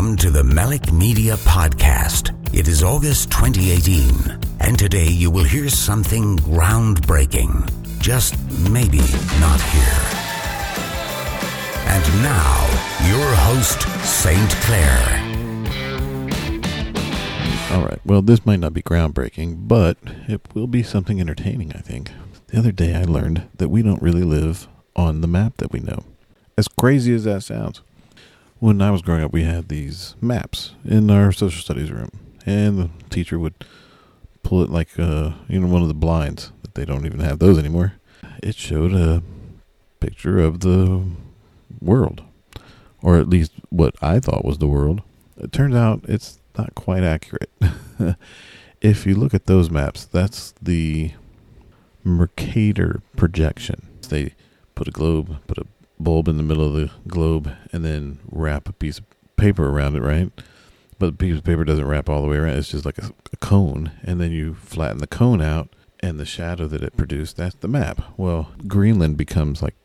Welcome to the Melic Media Podcast. It is August 2018, and today you will hear something groundbreaking. Just maybe not here. And now, your host, St. Clair. All right. Well, this might not be groundbreaking, but it will be something entertaining, I think. The other day I learned that we don't really live on the map that we know. As crazy as that sounds. When I was growing up, we had these maps in our social studies room, and the teacher would pull it like uh, you know one of the blinds that they don't even have those anymore. It showed a picture of the world, or at least what I thought was the world. It turns out it's not quite accurate. if you look at those maps, that's the Mercator projection. They put a globe, put a bulb in the middle of the globe, and then wrap a piece of paper around it, right? But the piece of paper doesn't wrap all the way around. It's just like a, a cone, and then you flatten the cone out, and the shadow that it produced, that's the map. Well, Greenland becomes like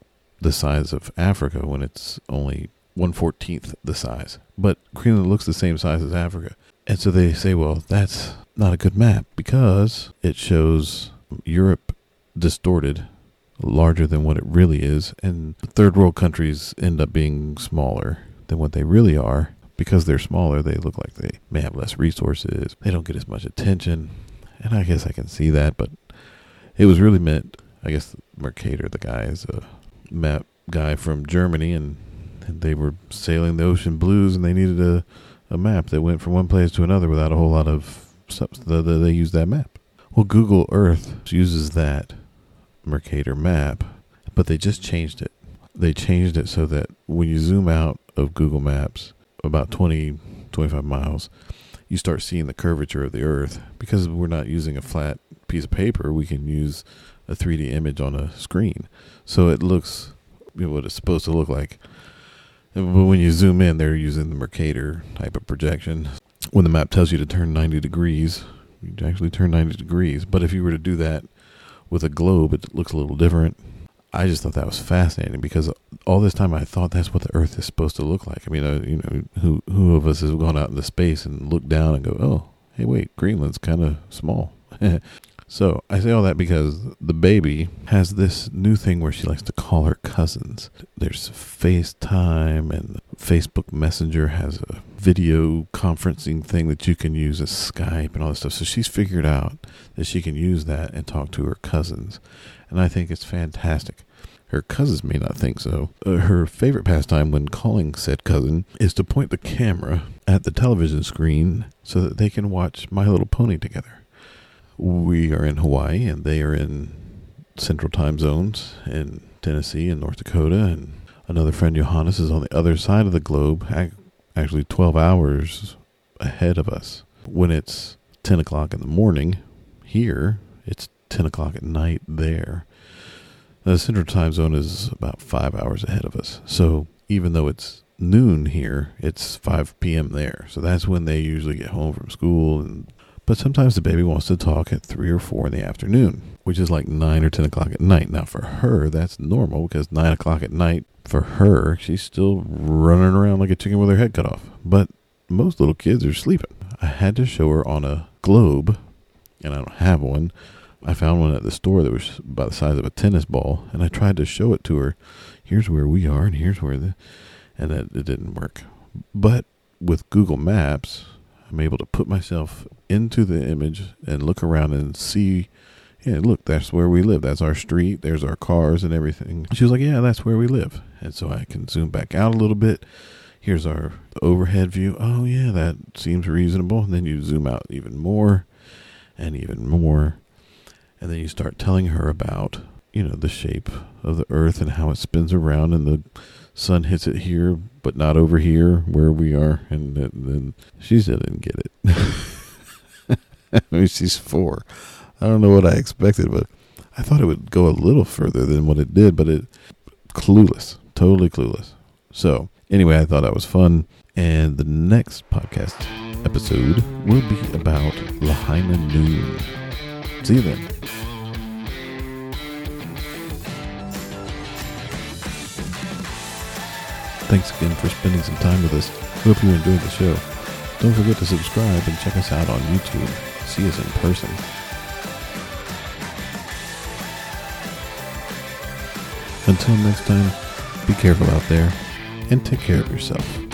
the size of Africa when it's only one fourteenth the size. But Greenland looks the same size as Africa. And so they say, well, that's not a good map because it shows Europe distorted, larger than what it really is, and third world countries end up being smaller than what they really are. Because they're smaller, they look like they may have less resources. They don't get as much attention. And I guess I can see that, but it was really meant, I guess Mercator, the guy, is a uh, map guy from Germany, and, and they were sailing the ocean blues, and they needed a, a map that went from one place to another without a whole lot of. They used that map. Well, Google Earth uses that Mercator map, but they just changed it. They changed it so that when you zoom out of Google Maps about 20, 25 miles, you start seeing the curvature of the Earth. Because we're not using a flat piece of paper, we can use a 3D image on a screen. So it looks you know, what it's supposed to look like. But when you zoom in, they're using the Mercator type of projection. When the map tells you to turn 90 degrees, you actually turn 90 degrees. But if you were to do that with a globe, it looks a little different. I just thought that was fascinating because all this time I thought that's what the Earth is supposed to look like. I mean, uh, you know, who who of us has gone out into space and looked down and go, oh, hey, wait, Greenland's kind of small. so I say all that because the baby has this new thing where she likes to call her cousins. There's FaceTime and Facebook Messenger has a video conferencing thing that you can use as Skype and all this stuff. So she's figured out that she can use that and talk to her cousins. And I think it's fantastic. Her cousins may not think so. Uh, her favorite pastime when calling said cousin is to point the camera at the television screen so that they can watch My Little Pony together. We are in Hawaii and they are in central time zones in Tennessee and North Dakota and another friend Johannes is on the other side of the globe actually 12 hours ahead of us. When it's 10 o'clock in the morning here, it's 10 o'clock at night there. The central time zone is about five hours ahead of us. So even though it's noon here, it's 5 p.m. there. So that's when they usually get home from school. And, but sometimes the baby wants to talk at 3 or 4 in the afternoon, which is like 9 or 10 o'clock at night. Now, for her, that's normal because 9 o'clock at night for her, she's still running around like a chicken with her head cut off. But most little kids are sleeping. I had to show her on a globe, and I don't have one. I found one at the store that was about the size of a tennis ball, and I tried to show it to her. Here's where we are, and here's where the, and that, it didn't work. But with Google Maps, I'm able to put myself into the image and look around and see yeah, look, that's where we live. That's our street. There's our cars and everything. She was like, yeah, that's where we live. And so I can zoom back out a little bit. Here's our overhead view. Oh, yeah, that seems reasonable. And then you zoom out even more and even more. And then you start telling her about, you know, the shape of the earth and how it spins around and the sun hits it here, but not over here where we are. And then she didn't get it. I mean, she's four. I don't know what I expected, but I thought it would go a little further than what it did, but it clueless, totally clueless. So anyway, I thought that was fun. And the next podcast episode will be about Lahaina Noon. See you then. Thanks again for spending some time with us. Hope you enjoyed the show. Don't forget to subscribe and check us out on YouTube. See us in person. Until next time, be careful out there and take care of yourself.